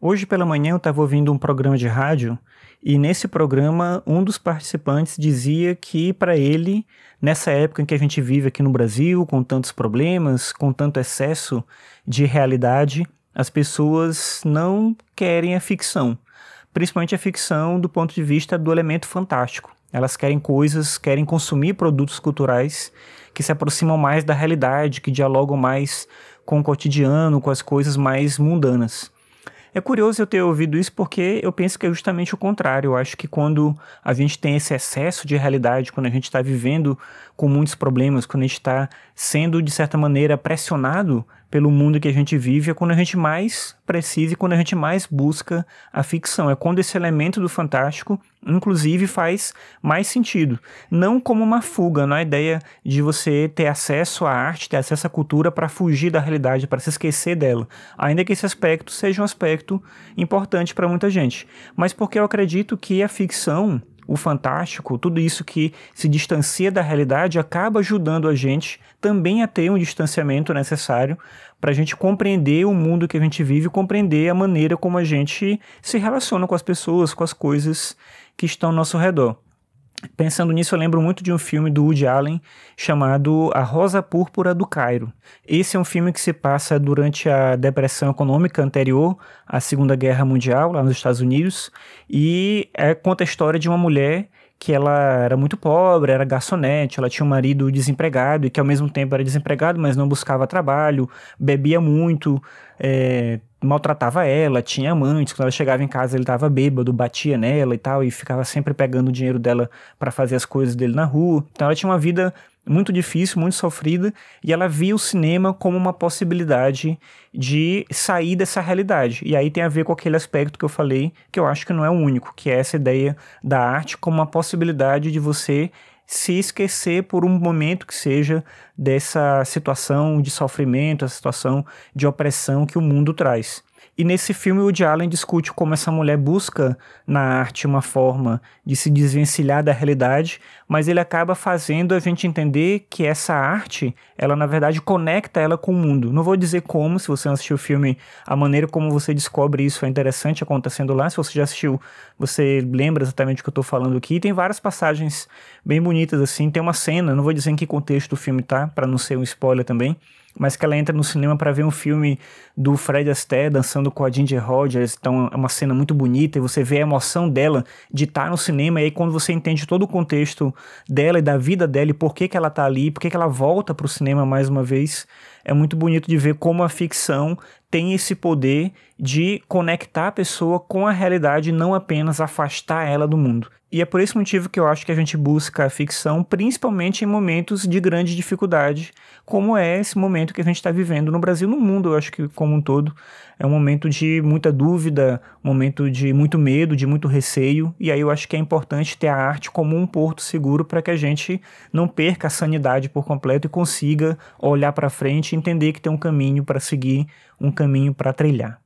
Hoje pela manhã eu estava ouvindo um programa de rádio e nesse programa um dos participantes dizia que para ele, nessa época em que a gente vive aqui no Brasil, com tantos problemas, com tanto excesso de realidade, as pessoas não querem a ficção, principalmente a ficção do ponto de vista do elemento fantástico. Elas querem coisas, querem consumir produtos culturais que se aproximam mais da realidade, que dialogam mais com o cotidiano, com as coisas mais mundanas. É curioso eu ter ouvido isso porque eu penso que é justamente o contrário. Eu acho que quando a gente tem esse excesso de realidade, quando a gente está vivendo com muitos problemas, quando a gente está sendo, de certa maneira, pressionado pelo mundo que a gente vive, é quando a gente mais precisa e quando a gente mais busca a ficção. É quando esse elemento do fantástico, inclusive, faz mais sentido. Não como uma fuga, não é a ideia de você ter acesso à arte, ter acesso à cultura para fugir da realidade, para se esquecer dela. Ainda que esse aspecto seja um aspecto importante para muita gente. Mas porque eu acredito que a ficção o fantástico, tudo isso que se distancia da realidade, acaba ajudando a gente também a ter um distanciamento necessário para a gente compreender o mundo que a gente vive, compreender a maneira como a gente se relaciona com as pessoas, com as coisas que estão ao nosso redor. Pensando nisso, eu lembro muito de um filme do Woody Allen chamado A Rosa Púrpura do Cairo. Esse é um filme que se passa durante a depressão econômica anterior à Segunda Guerra Mundial, lá nos Estados Unidos, e é, conta a história de uma mulher que ela era muito pobre, era garçonete, ela tinha um marido desempregado e que ao mesmo tempo era desempregado, mas não buscava trabalho, bebia muito, é, maltratava ela, tinha amantes, quando ela chegava em casa ele estava bêbado, batia nela e tal, e ficava sempre pegando o dinheiro dela para fazer as coisas dele na rua. Então ela tinha uma vida muito difícil, muito sofrida, e ela via o cinema como uma possibilidade de sair dessa realidade. E aí tem a ver com aquele aspecto que eu falei, que eu acho que não é o único, que é essa ideia da arte como uma possibilidade de você se esquecer por um momento que seja dessa situação de sofrimento, a situação de opressão que o mundo traz. E nesse filme, o Allen discute como essa mulher busca na arte uma forma de se desvencilhar da realidade, mas ele acaba fazendo a gente entender que essa arte, ela na verdade conecta ela com o mundo. Não vou dizer como, se você não assistiu o filme, a maneira como você descobre isso é interessante acontecendo lá. Se você já assistiu, você lembra exatamente o que eu estou falando aqui. tem várias passagens bem bonitas assim. Tem uma cena, não vou dizer em que contexto o filme tá, para não ser um spoiler também mas que ela entra no cinema para ver um filme do Fred Astaire dançando com a Ginger Rogers, então é uma cena muito bonita e você vê a emoção dela de estar tá no cinema e aí quando você entende todo o contexto dela e da vida dela e por que que ela tá ali, por que que ela volta pro cinema mais uma vez, é muito bonito de ver como a ficção tem esse poder de conectar a pessoa com a realidade, não apenas afastar ela do mundo. E é por esse motivo que eu acho que a gente busca a ficção, principalmente em momentos de grande dificuldade, como é esse momento que a gente está vivendo no Brasil, no mundo, eu acho que como um todo. É um momento de muita dúvida, um momento de muito medo, de muito receio, e aí eu acho que é importante ter a arte como um porto seguro para que a gente não perca a sanidade por completo e consiga olhar para frente e entender que tem um caminho para seguir, um caminho para trilhar.